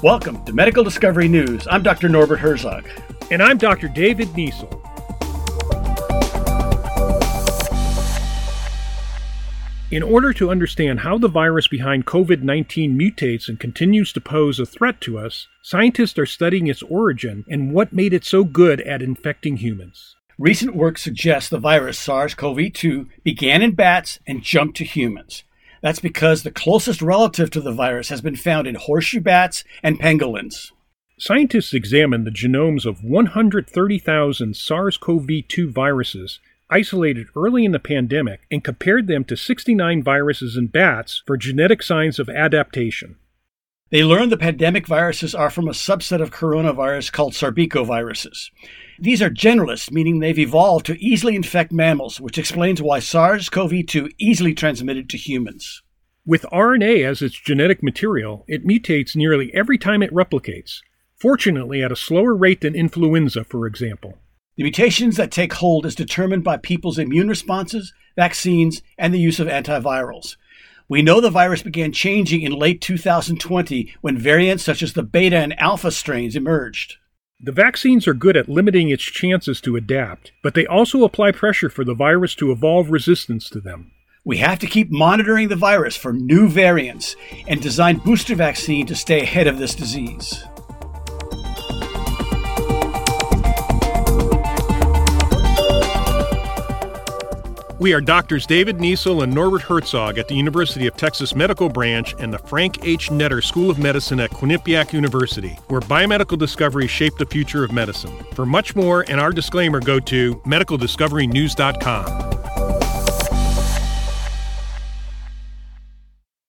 Welcome to Medical Discovery News. I'm Dr. Norbert Herzog. And I'm Dr. David Niesel. In order to understand how the virus behind COVID 19 mutates and continues to pose a threat to us, scientists are studying its origin and what made it so good at infecting humans. Recent work suggests the virus SARS CoV 2 began in bats and jumped to humans. That's because the closest relative to the virus has been found in horseshoe bats and pangolins. Scientists examined the genomes of 130,000 SARS CoV 2 viruses isolated early in the pandemic and compared them to 69 viruses in bats for genetic signs of adaptation. They learned the pandemic viruses are from a subset of coronavirus called sarbecoviruses. These are generalists, meaning they've evolved to easily infect mammals, which explains why SARS CoV 2 easily transmitted to humans. With RNA as its genetic material, it mutates nearly every time it replicates, fortunately at a slower rate than influenza, for example. The mutations that take hold is determined by people's immune responses, vaccines, and the use of antivirals. We know the virus began changing in late 2020 when variants such as the beta and alpha strains emerged. The vaccines are good at limiting its chances to adapt, but they also apply pressure for the virus to evolve resistance to them. We have to keep monitoring the virus for new variants and design booster vaccine to stay ahead of this disease. We are doctors David Niesel and Norbert Herzog at the University of Texas Medical Branch and the Frank H. Netter School of Medicine at Quinnipiac University, where biomedical discoveries shape the future of medicine. For much more and our disclaimer, go to medicaldiscoverynews.com.